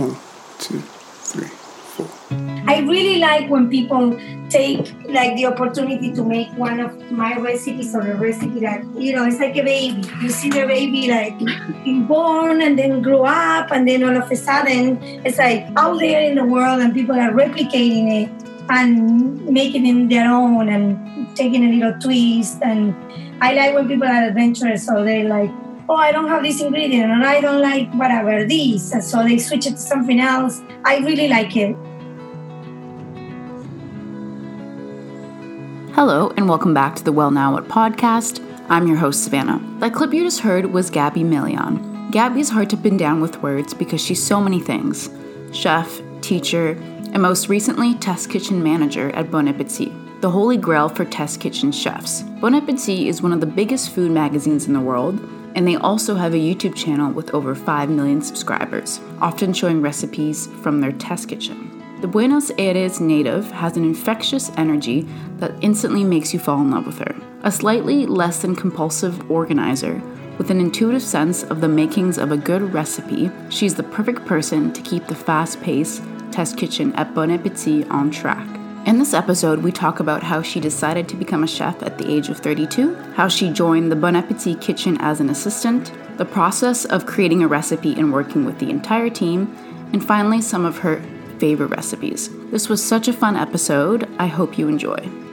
One, two, three, four. I really like when people take like the opportunity to make one of my recipes or a recipe that you know it's like a baby. You see the baby like being born and then grow up and then all of a sudden it's like out there in the world and people are replicating it and making it their own and taking a little twist and I like when people are adventurous so they like oh, I don't have this ingredient and I don't like whatever this. And so they switch it to something else. I really like it. Hello, and welcome back to the Well Now What podcast. I'm your host, Savannah. That clip you just heard was Gabby Melian. Gabby's hard to pin down with words because she's so many things chef, teacher, and most recently, test kitchen manager at Bon Appetit, the holy grail for test kitchen chefs. Bon Appetit is one of the biggest food magazines in the world and they also have a YouTube channel with over 5 million subscribers, often showing recipes from their test kitchen. The Buenos Aires native has an infectious energy that instantly makes you fall in love with her. A slightly less than compulsive organizer with an intuitive sense of the makings of a good recipe, she's the perfect person to keep the fast paced test kitchen at Bon Appetit on track. In this episode, we talk about how she decided to become a chef at the age of 32, how she joined the Bon Appetit kitchen as an assistant, the process of creating a recipe and working with the entire team, and finally, some of her favorite recipes. This was such a fun episode. I hope you enjoy.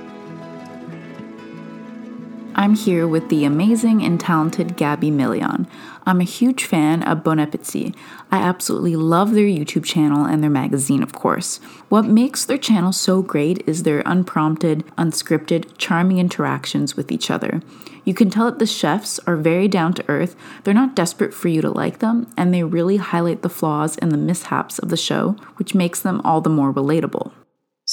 I'm here with the amazing and talented Gabby Melian. I'm a huge fan of Bon Appetit. I absolutely love their YouTube channel and their magazine, of course. What makes their channel so great is their unprompted, unscripted, charming interactions with each other. You can tell that the chefs are very down to earth, they're not desperate for you to like them, and they really highlight the flaws and the mishaps of the show, which makes them all the more relatable.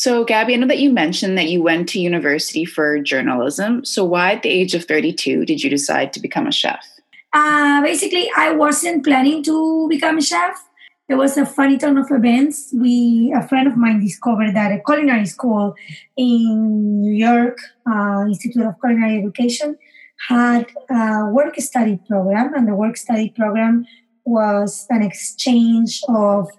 So, Gabby, I know that you mentioned that you went to university for journalism. So, why at the age of 32 did you decide to become a chef? Uh, basically, I wasn't planning to become a chef. There was a funny turn of events. We, a friend of mine, discovered that a culinary school in New York, uh, Institute of Culinary Education, had a work study program, and the work study program was an exchange of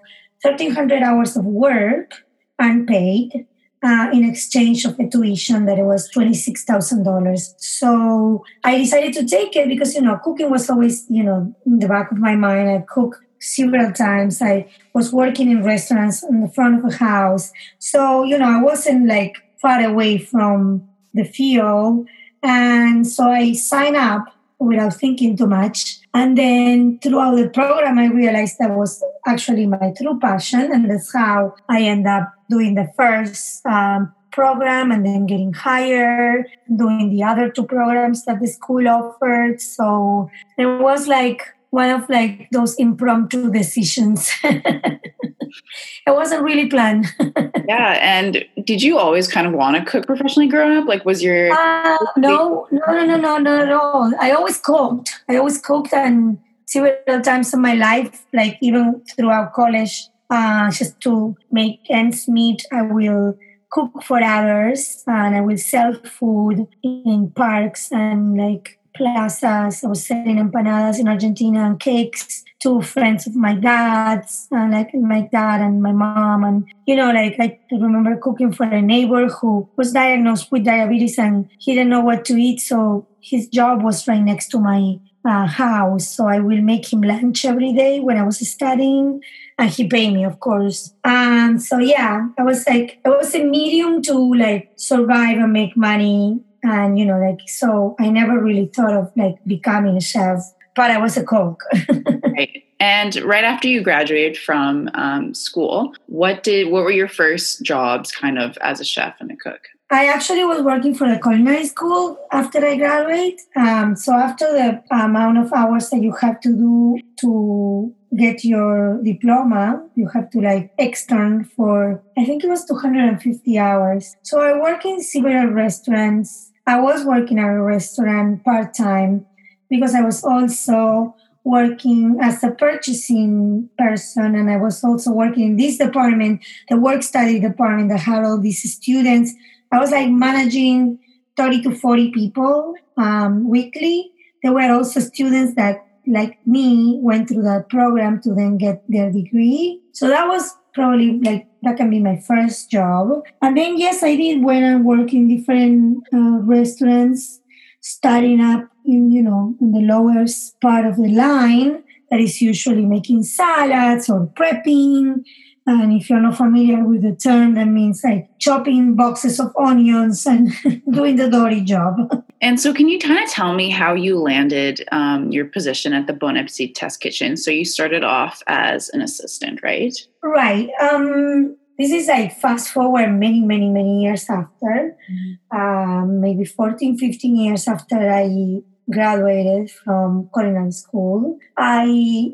1,300 hours of work unpaid uh, in exchange of a tuition that it was $26,000. So I decided to take it because, you know, cooking was always, you know, in the back of my mind. I cook several times. I was working in restaurants in the front of a house. So, you know, I wasn't like far away from the field. And so I signed up without thinking too much. And then throughout the program, I realized that was actually my true passion. And that's how I end up doing the first um, program and then getting hired, doing the other two programs that the school offered. So it was like one of like those impromptu decisions. it wasn't really planned. yeah, and did you always kind of want to cook professionally growing up? Like, was your uh, no, no, no, no, no, not at all. I always cooked. I always cooked, and several times in my life, like even throughout college, uh, just to make ends meet. I will cook for others and I will sell food in parks and like plazas. I was selling empanadas in Argentina and cakes to friends of my dad's, and like my dad and my mom. And, you know, like I remember cooking for a neighbor who was diagnosed with diabetes and he didn't know what to eat. So his job was right next to my uh, house. So I will make him lunch every day when I was studying, and he paid me, of course. And so yeah, I was like, it was a medium to like survive and make money, and you know, like so. I never really thought of like becoming a chef, but I was a cook. right. And right after you graduated from um, school, what did what were your first jobs, kind of as a chef and a cook? I actually was working for the culinary school after I graduate. Um, so after the amount of hours that you have to do to get your diploma, you have to like extern for I think it was 250 hours. So I work in several restaurants. I was working at a restaurant part time because I was also working as a purchasing person and I was also working in this department, the work study department that had all these students I was like managing 30 to 40 people um, weekly. There were also students that like me, went through that program to then get their degree. So that was probably like that can be my first job. And then yes, I did when I work in different uh, restaurants, starting up in you know in the lowest part of the line that is usually making salads or prepping and if you're not familiar with the term, that means like chopping boxes of onions and doing the dirty job. And so, can you kind of tell me how you landed um, your position at the Bon Appetit Test Kitchen? So, you started off as an assistant, right? Right. Um, this is like fast forward many, many, many years after, mm-hmm. um, maybe 14, 15 years after I graduated from culinary school. I,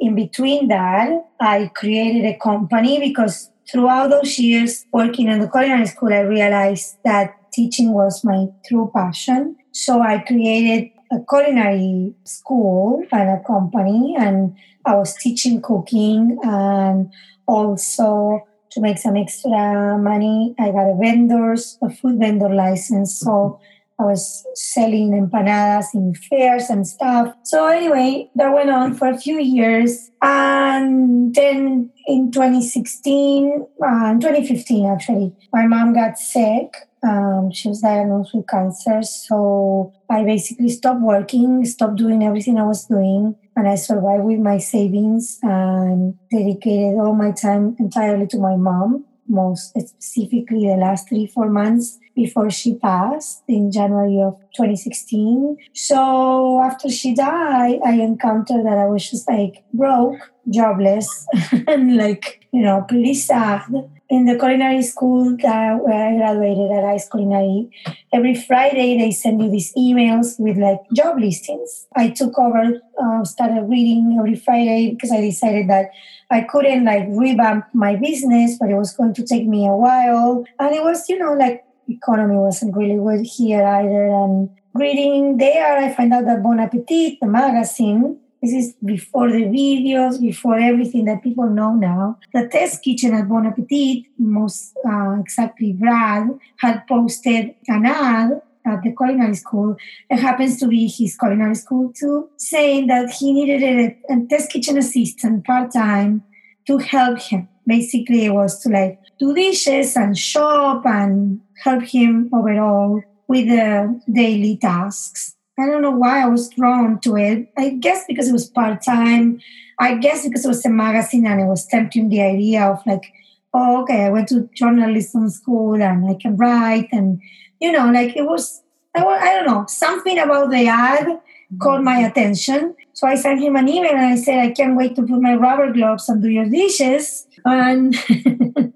in between that, I created a company because throughout those years working in the culinary school, I realized that teaching was my true passion. So I created a culinary school and a company, and I was teaching cooking and also to make some extra money. I got a vendor's, a food vendor license. So I was selling empanadas in fairs and stuff. So anyway, that went on for a few years. And then in 2016, uh, 2015 actually, my mom got sick. Um, she was diagnosed with cancer. So I basically stopped working, stopped doing everything I was doing. And I survived with my savings and dedicated all my time entirely to my mom most specifically the last three, four months before she passed in January of 2016. So after she died, I encountered that I was just like broke, jobless, and like, you know, pretty sad. In the culinary school that where I graduated at Ice Culinary, every Friday they send you these emails with like job listings. I took over, uh, started reading every Friday because I decided that I couldn't like revamp my business, but it was going to take me a while. And it was, you know, like economy wasn't really good here either. And reading there, I find out that Bon Appetit, the magazine, this is before the videos, before everything that people know now. The test kitchen at Bon Appetit, most uh, exactly Brad, had posted an ad at the culinary school. It happens to be his culinary school too, saying that he needed a, a test kitchen assistant part time to help him. Basically, it was to like do dishes and shop and help him overall with the daily tasks. I don't know why I was drawn to it. I guess because it was part time. I guess because it was a magazine and it was tempting the idea of like, oh, okay, I went to journalism school and I can write. And, you know, like it was, I, was, I don't know, something about the ad caught my mm-hmm. attention. So I sent him an email and I said, I can't wait to put my rubber gloves and do your dishes. And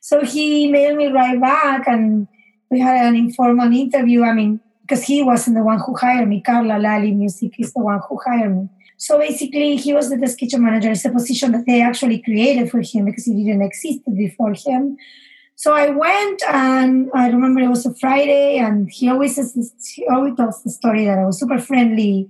so he mailed me right back and we had an informal interview. I mean, because he wasn't the one who hired me. Carla Lalli Music is the one who hired me. So basically, he was the desk kitchen manager. It's a position that they actually created for him because he didn't exist before him. So I went, and I remember it was a Friday, and he always says he always tells the story that I was super friendly,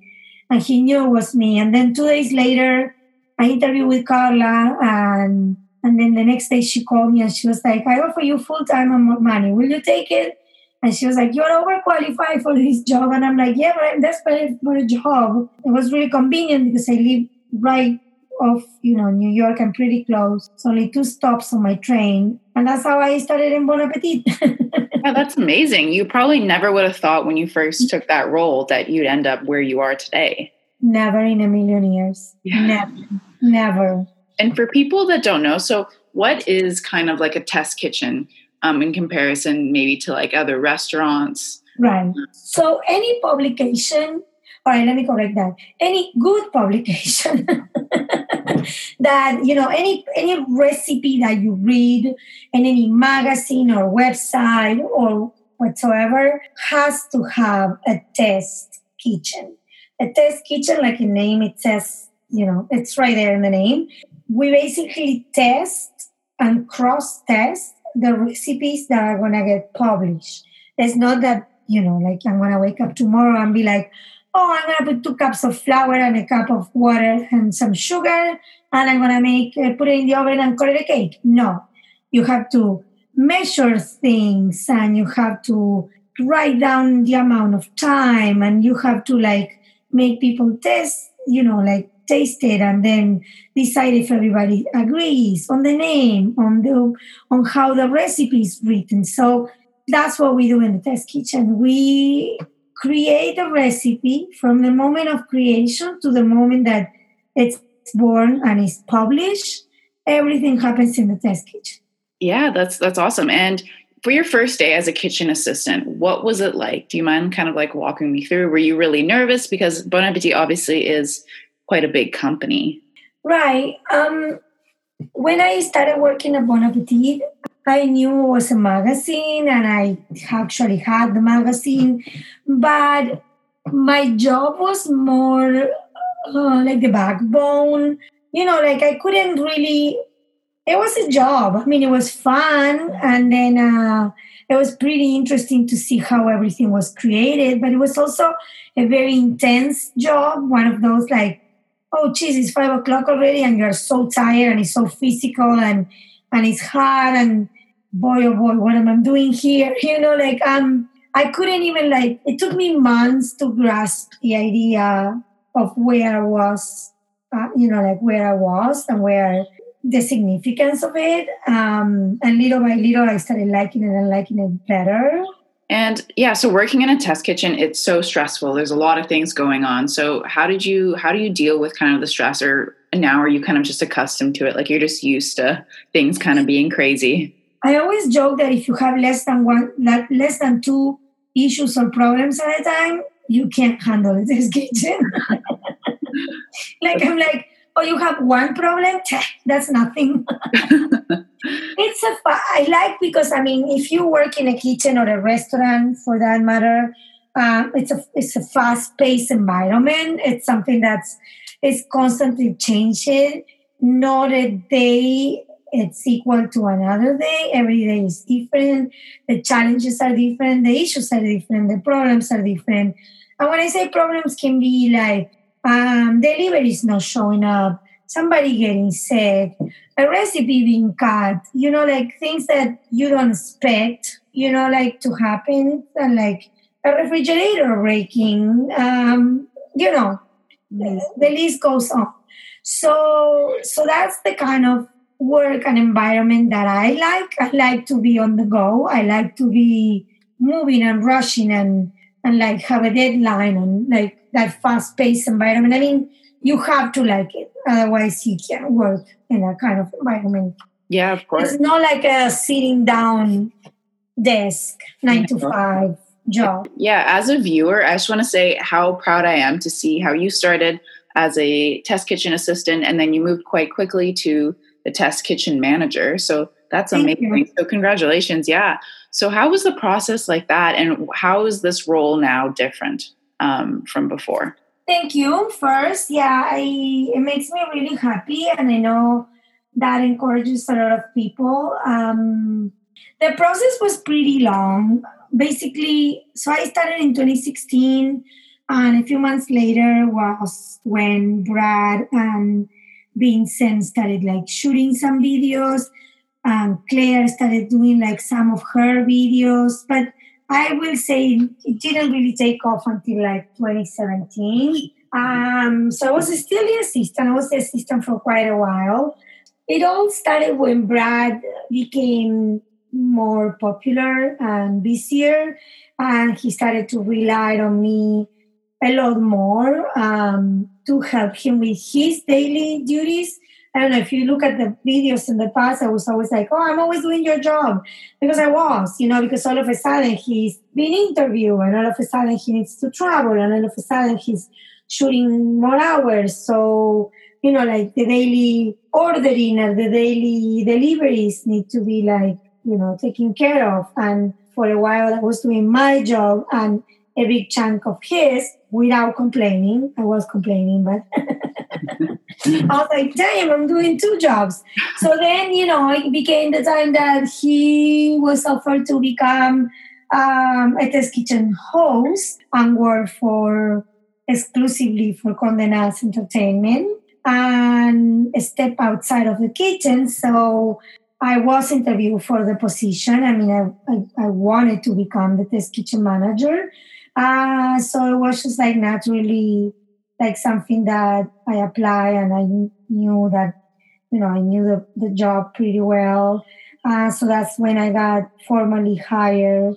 and he knew it was me. And then two days later, I interviewed with Carla, and and then the next day she called me and she was like, I offer you full time and more money. Will you take it? And she was like, You're overqualified for this job. And I'm like, Yeah, but I'm desperate for a job. It was really convenient because I live right off, you know, New York. I'm pretty close. It's only two stops on my train. And that's how I started in Bon Appetit. yeah, oh, that's amazing. You probably never would have thought when you first took that role that you'd end up where you are today. Never in a million years. Yeah. Never. Never. And for people that don't know, so what is kind of like a test kitchen um, in comparison maybe to like other restaurants? Right. So any publication, all right, let me correct that. Any good publication that, you know, any any recipe that you read in any magazine or website or whatsoever has to have a test kitchen. A test kitchen, like the name it says, you know, it's right there in the name we basically test and cross test the recipes that are going to get published. It's not that, you know, like I'm going to wake up tomorrow and be like, oh, I'm going to put two cups of flour and a cup of water and some sugar, and I'm going to make, uh, put it in the oven and call it a cake. No, you have to measure things and you have to write down the amount of time and you have to like make people test, you know, like taste it and then decide if everybody agrees on the name, on the on how the recipe is written. So that's what we do in the test kitchen. We create a recipe from the moment of creation to the moment that it's born and is published. Everything happens in the test kitchen. Yeah, that's that's awesome. And for your first day as a kitchen assistant, what was it like? Do you mind kind of like walking me through? Were you really nervous because Bon Appetit obviously is quite a big company? Right. Um, when I started working at Bon Appetit, I knew it was a magazine and I actually had the magazine, but my job was more uh, like the backbone. You know, like I couldn't really it was a job. I mean, it was fun, and then uh, it was pretty interesting to see how everything was created. But it was also a very intense job. One of those like, oh, geez, it's five o'clock already, and you're so tired, and it's so physical, and and it's hard, and boy, oh boy, what am I doing here? You know, like um, I couldn't even like. It took me months to grasp the idea of where I was. Uh, you know, like where I was and where the significance of it. Um, and little by little, I started liking it and liking it better. And yeah, so working in a test kitchen, it's so stressful. There's a lot of things going on. So how did you how do you deal with kind of the stress, or now are you kind of just accustomed to it? Like you're just used to things kind of being crazy. I always joke that if you have less than one, less than two issues or problems at a time, you can't handle test kitchen. like I'm like, oh, you have one problem? That's nothing. it's a, I like because, I mean, if you work in a kitchen or a restaurant for that matter, um, it's a it's a fast paced environment. It's something that's is constantly changing. Not a day it's equal to another day. Every day is different. The challenges are different. The issues are different. The problems are different. And when I say problems, can be like um, delivery is not showing up, somebody getting sick, a recipe being cut, you know, like things that you don't expect, you know, like to happen, and like a refrigerator breaking, um, you know, the, the list goes on. So, so that's the kind of work and environment that I like. I like to be on the go. I like to be moving and rushing and and like have a deadline and like that fast paced environment. I mean, you have to like it, otherwise you can't work in that kind of environment. Yeah, of course. It's not like a sitting down desk, nine to five job. Yeah, as a viewer, I just want to say how proud I am to see how you started as a test kitchen assistant and then you moved quite quickly to the test kitchen manager. So that's Thank amazing. You. So congratulations. Yeah. So how was the process like that and how is this role now different? um, from before. Thank you. First, yeah, I, it makes me really happy, and I know that encourages a lot of people. Um, the process was pretty long. Basically, so I started in 2016, and a few months later was when Brad and Vincent started like shooting some videos, and Claire started doing like some of her videos, but I will say it didn't really take off until like 2017. Um, so I was still the assistant. I was the assistant for quite a while. It all started when Brad became more popular and busier, and he started to rely on me a lot more um, to help him with his daily duties. I don't know if you look at the videos in the past, I was always like, oh, I'm always doing your job because I was, you know, because all of a sudden he's being interviewed and all of a sudden he needs to travel and all of a sudden he's shooting more hours. So, you know, like the daily ordering and the daily deliveries need to be like, you know, taken care of. And for a while I was doing my job and a big chunk of his without complaining. I was complaining, but I was like, damn, I'm doing two jobs. So then, you know, it became the time that he was offered to become um, a test kitchen host and work for exclusively for Condé Nast Entertainment and step outside of the kitchen. So I was interviewed for the position. I mean, I, I, I wanted to become the test kitchen manager. Uh, so it was just like naturally like something that I apply and I knew that, you know, I knew the, the job pretty well. Uh, so that's when I got formally hired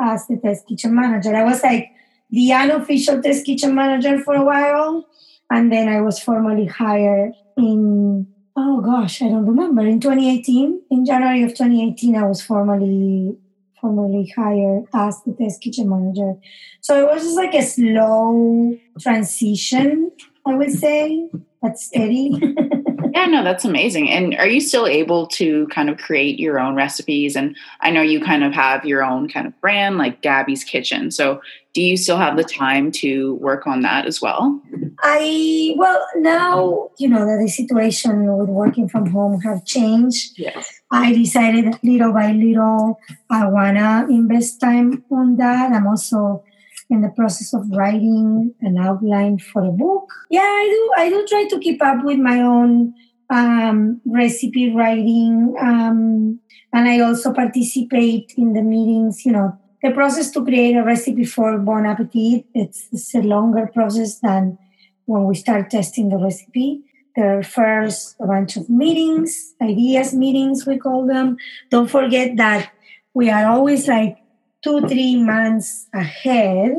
as the test kitchen manager. I was like the unofficial test kitchen manager for a while. And then I was formally hired in, oh gosh, I don't remember, in 2018. In January of 2018, I was formally formally hired as the test kitchen manager. So it was just like a slow transition, I would say, but steady. yeah, no, that's amazing. And are you still able to kind of create your own recipes? And I know you kind of have your own kind of brand, like Gabby's Kitchen. So do you still have the time to work on that as well? I well now you know that the situation with working from home have changed. Yes. I decided little by little I wanna invest time on that. I'm also in the process of writing an outline for a book. Yeah, I do. I do try to keep up with my own um, recipe writing, um, and I also participate in the meetings. You know, the process to create a recipe for Bon Appetit. It's, it's a longer process than when we start testing the recipe. There are first a bunch of meetings, ideas meetings, we call them. Don't forget that we are always like two, three months ahead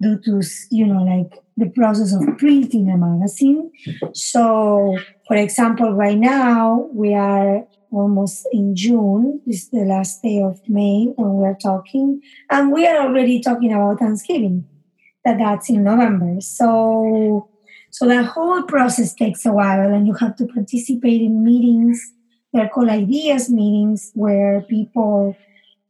due to, you know, like the process of printing a magazine. So, for example, right now we are almost in June. This is the last day of May when we're talking. And we are already talking about Thanksgiving, that that's in November. So, so the whole process takes a while and you have to participate in meetings. They're called ideas meetings where people,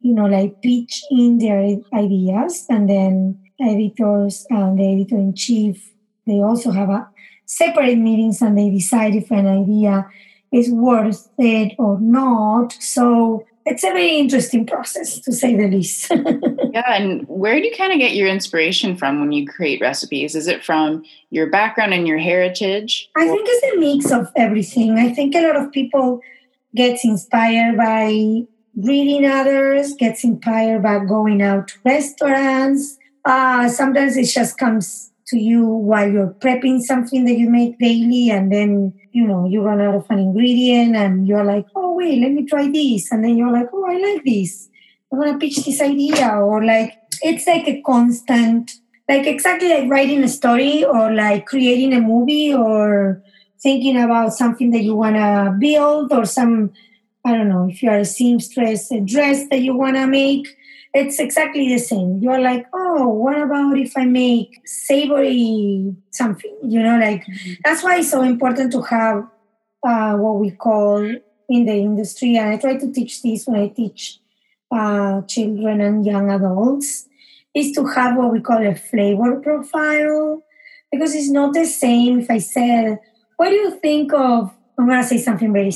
you know, like pitch in their ideas and then editors and the editor in chief, they also have a separate meetings and they decide if an idea is worth it or not. So it's a very interesting process to say the least. yeah, and where do you kind of get your inspiration from when you create recipes? Is it from your background and your heritage? I think it's a mix of everything. I think a lot of people gets inspired by reading others, gets inspired by going out to restaurants. Uh, sometimes it just comes to you while you're prepping something that you make daily and then you know you run out of an ingredient and you're like oh wait let me try this. And then you're like oh i like this. I'm gonna pitch this idea or like it's like a constant like exactly like writing a story or like creating a movie or thinking about something that you want to build or some i don't know if you're a seamstress a dress that you want to make it's exactly the same. You're like, oh, what about if I make savory something? You know, like mm-hmm. that's why it's so important to have uh, what we call in the industry. And I try to teach this when I teach uh, children and young adults is to have what we call a flavor profile because it's not the same if I said, what do you think of? I'm gonna say something very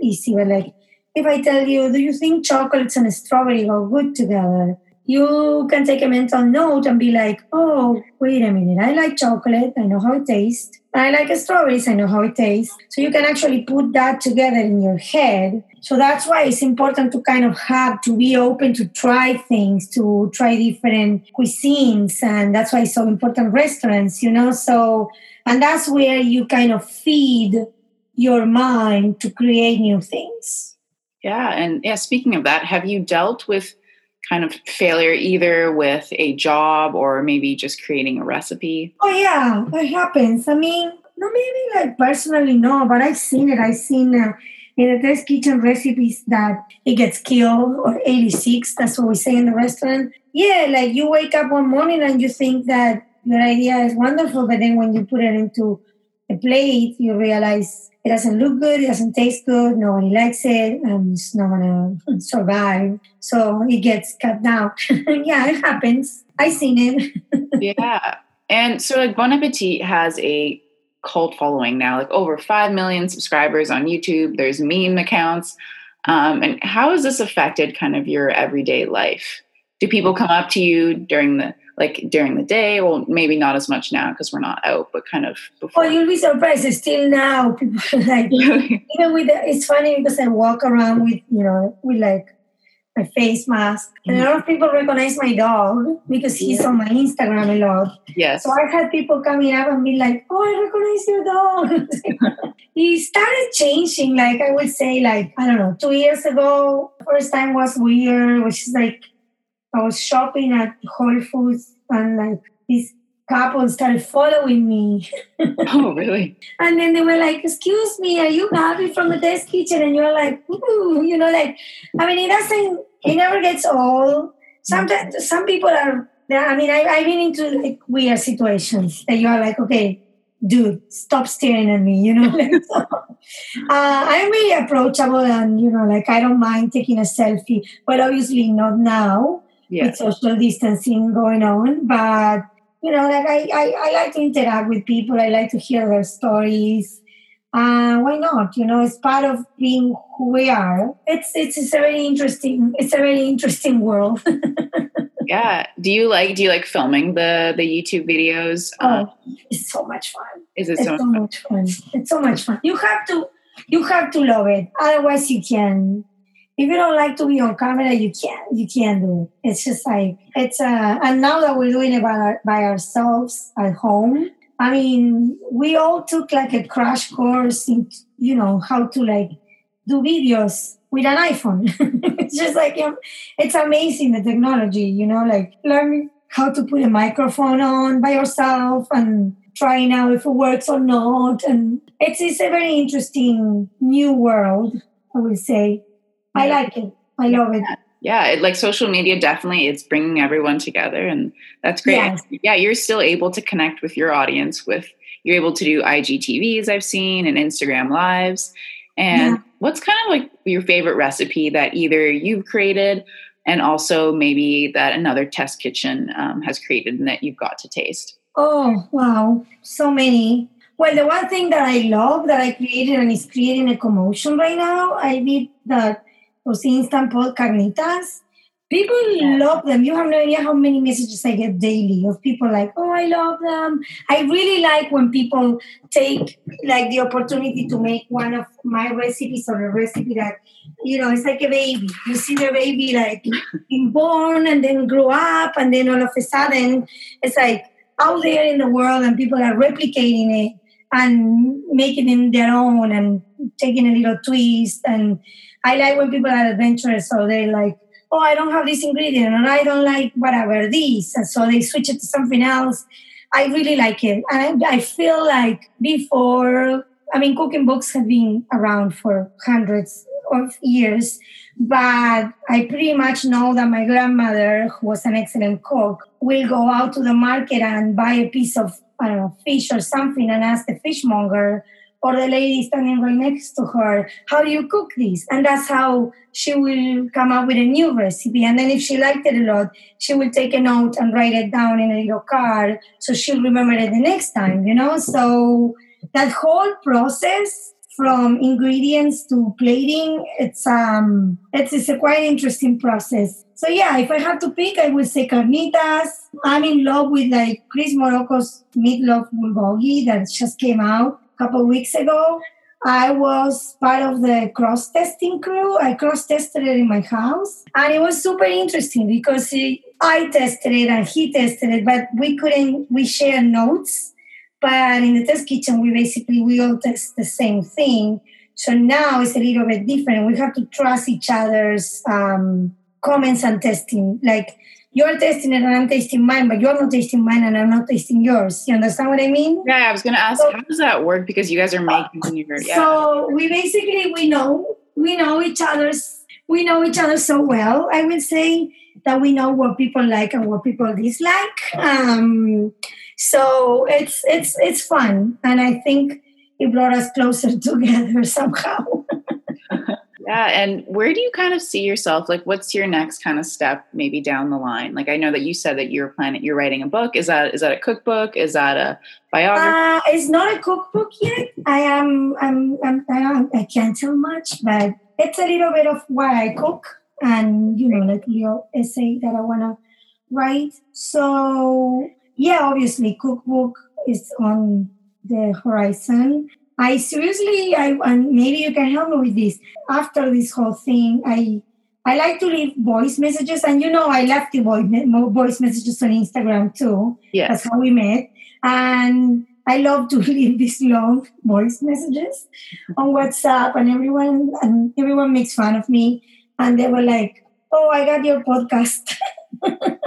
easy, but like if I tell you, do you think chocolates and strawberry go good together? You can take a mental note and be like, oh, wait a minute, I like chocolate, I know how it tastes. I like strawberries, I know how it tastes. So you can actually put that together in your head. So that's why it's important to kind of have to be open to try things, to try different cuisines. And that's why it's so important restaurants, you know? So, and that's where you kind of feed your mind to create new things. Yeah. And yeah, speaking of that, have you dealt with kind of failure either with a job or maybe just creating a recipe? Oh, yeah, it happens. I mean, no, maybe like personally, no, but I've seen it. I've seen uh, in the test kitchen recipes that it gets killed or 86. That's what we say in the restaurant. Yeah, like you wake up one morning and you think that your idea is wonderful, but then when you put it into a plate, you realize it doesn't look good, it doesn't taste good, nobody likes it, and it's not gonna survive. So it gets cut down. yeah, it happens. I've seen it. yeah. And so like Bon Appetit has a cult following now, like over 5 million subscribers on YouTube. There's meme accounts. Um, and how has this affected kind of your everyday life? Do people come up to you during the like during the day. Well, maybe not as much now because we're not out, but kind of before. Oh, you'll be surprised. Still now, people like even with the, it's funny because I walk around with you know with like my face mask. And a lot of people recognize my dog because he's on my Instagram a lot. Yes. So I had people coming up and be like, "Oh, I recognize your dog." he started changing. Like I would say, like I don't know, two years ago. First time was weird, which is like I was shopping at Whole Foods and like this couple started following me. oh, really? And then they were like, "Excuse me, are you Gabby from the test kitchen?" And you're like, Ooh, you know, like I mean, it doesn't. It never gets old. Sometimes some people are. I mean, I, I've been into like weird situations that you are like, okay, dude, stop staring at me, you know. Uh, I'm really approachable, and you know, like I don't mind taking a selfie. but obviously not now Yeah. with social distancing going on, but you know, like I, I, I like to interact with people. I like to hear their stories. Uh, why not? You know, it's part of being who we are. It's it's, it's a very interesting. It's a very interesting world. Yeah. Do you like do you like filming the the YouTube videos? Um, oh, it's so much fun. is it It's so so much fun. It's so much fun. You have to you have to love it. Otherwise you can if you don't like to be on camera, you can't you can't do it. It's just like it's uh and now that we're doing it by, our, by ourselves at home, I mean, we all took like a crash course in you know how to like do videos with an iPhone. it's just like know, it's amazing the technology, you know, like learning how to put a microphone on by yourself and trying out if it works or not. And it's it's a very interesting new world, I would say. I like it. I love it. yeah it, like social media definitely it's bringing everyone together and that's great Yes. yeah you're still able to connect with your audience with you're able to do igtvs i've seen and instagram lives and Yeah. what's kind of like your favorite recipe that either you've created and also maybe that another test kitchen um, has created and that you've got to taste Oh, wow. So many. Well, the one thing that I love that I created and is creating a commotion right now, I did the those instant pot carnitas. People Yeah. love them. You have no idea how many messages I get daily of people like, "Oh, I love them." I really like when people take like the opportunity to make one of my recipes or a recipe that you know it's like a baby. You see the baby like being born and then grow up, and then all of a sudden it's like out there in the world, and people are replicating it and making it their own and taking a little twist. And I like when people are adventurous, so they like oh, I don't have this ingredient, and I don't like whatever this, and so they switch it to something else. I really like it, and I, I feel like before, I mean, cooking books have been around for hundreds of years, but I pretty much know that my grandmother, who was an excellent cook, will go out to the market and buy a piece of I don't know fish or something, and ask the fishmonger or the lady standing right next to her, how do you cook this? And that's how she will come up with a new recipe. And then if she liked it a lot, she will take a note and write it down in a little card so she'll remember it the next time, you know? So that whole process from ingredients to plating, it's um it's, it's a quite interesting process. So yeah, if I have to pick, I would say carnitas. I'm in love with like Chris Morocco's meatloaf bulgogi that just came out couple weeks ago. I was part of the cross testing crew. I cross tested it in my house, and it was super interesting because he, I tested it and he tested it, but we couldn't. We share notes, but in the test kitchen, we basically we all test the same thing. So now it's a little bit different. We have to trust each other's um, comments and testing. Like you're testing it and I'm tasting mine, but you're not tasting mine and I'm not tasting yours. You understand what I mean? yeah i was gonna ask So- how does that work because you guys are making your yeah So we basically we know we know each other's we know each other so well. I would say that we know what people like and what people dislike. Um, so it's it's it's fun, and I think it brought us closer together somehow. Yeah, and where do you kind of see yourself? Like, what's your next kind of step, maybe down the line? Like, I know that you said that you're planning, you're writing a book. Is that is that a cookbook? Is that a biography? Uh, it's not a cookbook yet. I am I'm, I'm, I am I can't tell much, but it's a little bit of what I cook and you know like little essay that I wanna write. So yeah, obviously cookbook is on the horizon. I seriously I and maybe you can help me with this. After this whole thing, I I like to leave voice messages, and you know, I left the voice voice messages on Instagram too. Yeah, That's how we met, and I love to leave these long voice messages on WhatsApp, and everyone and everyone makes fun of me, and they were like, "Oh, I got your podcast."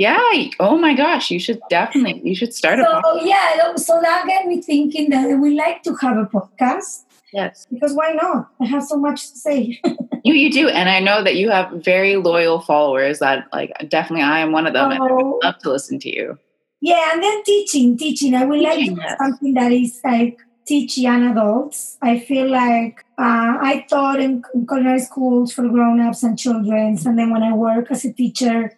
yeah. Oh my gosh, you should definitely you should start a podcast. so yeah, so that got me thinking that we like to have a podcast Yes, because why not? I have so much to say. you you do, and I know that you have very loyal followers. That like definitely, I am one of them, and I Oh. would love to listen to you. Yeah, and then teaching, teaching. I would like to Teaching, yes. something that is like teach young adults. I feel like uh, I taught in, in culinary schools for grown-ups and children, and then when I work as a teacher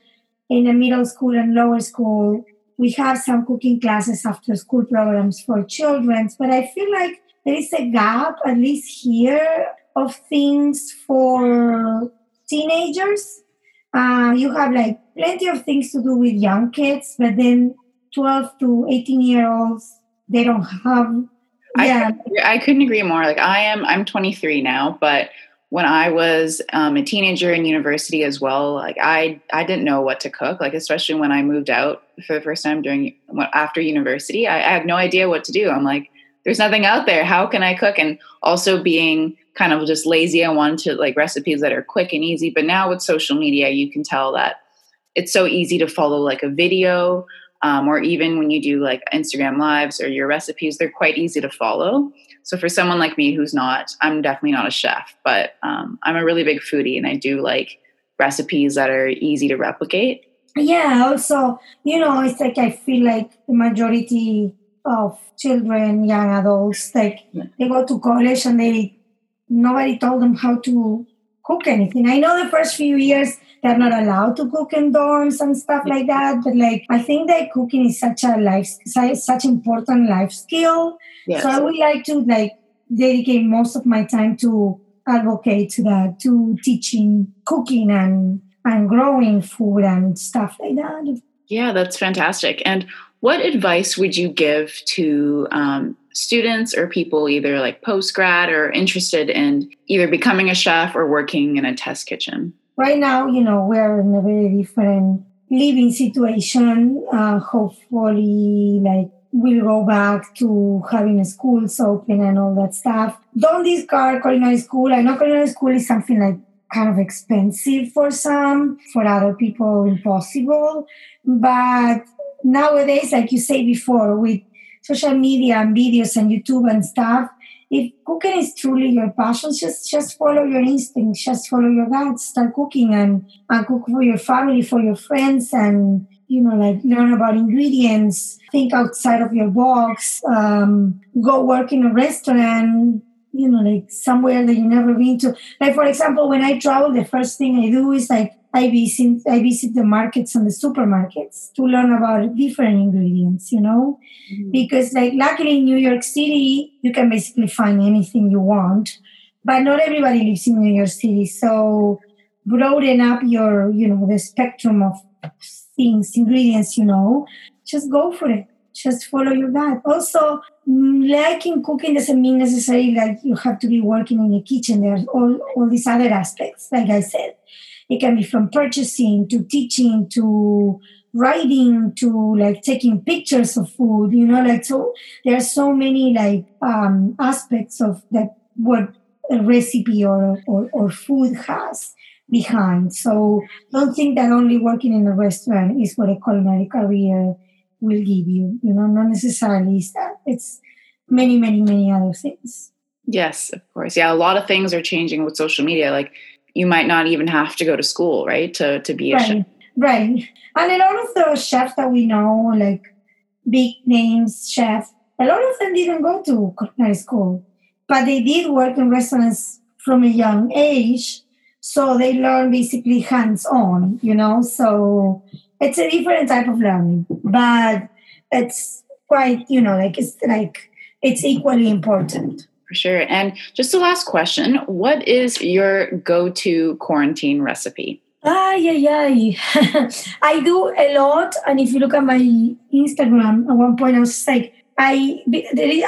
in a middle school and lower school, we have some cooking classes after school programs for children. But I feel like there is a gap, at least here, of things for teenagers. Uh, you have like plenty of things to do with young kids, but then 12 to 18 year olds, they don't have. I Yeah, I couldn't agree more. Like I am, I'm 23 now, but when I was um, a teenager in university as well, like I, I didn't know what to cook. Like especially when I moved out for the first time during after university, I, I had no idea what to do. I'm like, there's nothing out there. How can I cook? And also being kind of just lazy, I wanted to like recipes that are quick and easy. But now with social media, you can tell that it's so easy to follow like a video um, or even when you do like Instagram lives or your recipes, they're quite easy to follow. So for someone like me who's not, I'm definitely not a chef, but um, I'm a really big foodie and I do like recipes that are easy to replicate. yeah. Also, you know, it's like I feel like the majority of children, young adults, like Yeah. they go to college and they nobody told them how to cook anything. I know the first few years they're not allowed to cook in dorms and stuff like that, but like I think that cooking is such a life, such important life skill. Yes. So I would like to like dedicate most of my time to advocate to that, to teaching cooking and and growing food and stuff like that. Yeah, that's fantastic. And what advice would you give to um, students or people either like post grad or interested in either becoming a chef or working in a test kitchen? Right now, you know, we're in a very different living situation. Uh, hopefully, like we'll go back to having schools open and all that stuff. Don't discard culinary school. I know culinary school is something like kind of expensive for some, for other people impossible. But nowadays, like you say before, with social media and videos and YouTube and stuff, if cooking is truly your passion, just just follow your instincts, just follow your gut, start cooking and, and cook for your family, for your friends, and you know, like learn about ingredients, think outside of your box, um, go work in a restaurant, you know, like somewhere that you never been to. Like for example, when I travel, the first thing I do is like I visit I visit the markets and the supermarkets to learn about different ingredients, you know? Mm-hmm. Because like luckily in new york city you can basically find anything you want but not everybody lives in new york city. So broaden up your you know the spectrum of things ingredients you know? Just go for it. Just follow your gut. Also liking cooking doesn't mean necessarily like you have to be working in a kitchen. There's all, all these other aspects like i said. It can be from purchasing to teaching to writing to like taking pictures of food you know like so there are so many like um aspects of that what a recipe or or, or food has behind. So don't think that only working in a restaurant is what a culinary career will give you you know not necessarily is that it's many many many other things Yes, of course. Yeah, a lot of things are changing with social media. Like you might not even have to go to school, right? To to be a chef. right right and a lot of the chefs that we know like big names chef a lot of them didn't go to culinary school but they did work in restaurants from a young age so they learn basically hands on you know so it's a different type of learning but it's quite you know like it's like it's equally important For sure. And just the last question What is your go to quarantine recipe? Ah, yeah, yeah. I do a lot. And if you look at my Instagram, at one point I was like, I,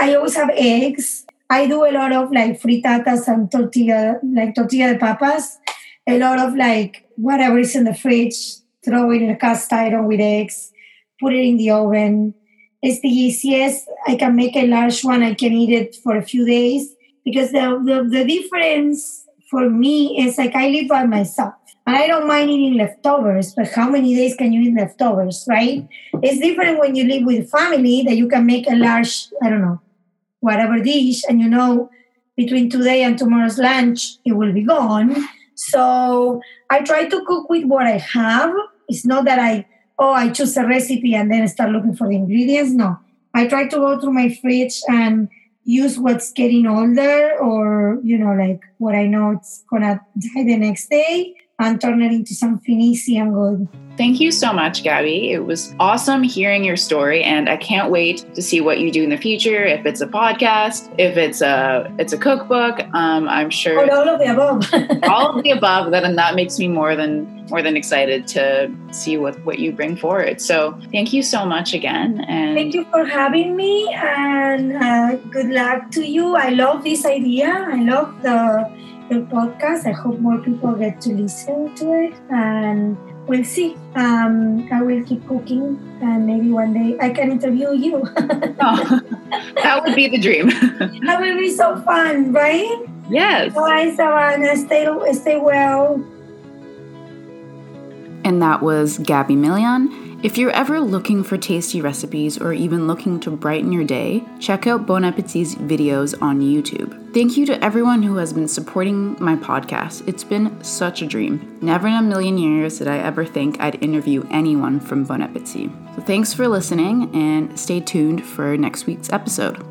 I always have eggs. I do a lot of like frittatas and tortilla, like tortilla de papas. a lot of like whatever is in the fridge, throw it in a cast iron with eggs, put it in the oven. It's the easiest. I can make a large one. I can eat it for a few days because the, the, the difference for me is like I live by myself and I don't mind eating leftovers, but how many days can you eat leftovers, right? It's different when you live with family that you can make a large, I don't know, whatever dish, and you know between today and tomorrow's lunch it will be gone. So I try to cook with what I have. It's not that I, oh, I choose a recipe and then start looking for the ingredients. No, I try to go through my fridge and use what's getting older or, you know, like what I know it's gonna die the next day and turn it into something easy and good. Thank you so much, Gabby. It was awesome hearing your story, and I can't wait to see what you do in the future. If it's a podcast, if it's a it's a cookbook, um, I'm sure all of the above. all of the above. That and that makes me more than more than excited to see what what you bring forward. So thank you so much again, and thank you for having me, and uh, good luck to you. I love this idea. I love the the podcast. I hope more people get to listen to it, and we'll see. Um, I will keep cooking, and maybe one day I can interview you. oh, that would be the dream. that would be so fun, right? Yes. Bye, Savannah. Stay, stay well. And that was Gabby Melian. If you're ever looking for tasty recipes or even looking to brighten your day, check out Bon Appetit's videos on YouTube. Thank you to everyone who has been supporting my podcast. It's been such a dream. Never in a million years did I ever think I'd interview anyone from Bon Appetit. So thanks for listening and stay tuned for next week's episode.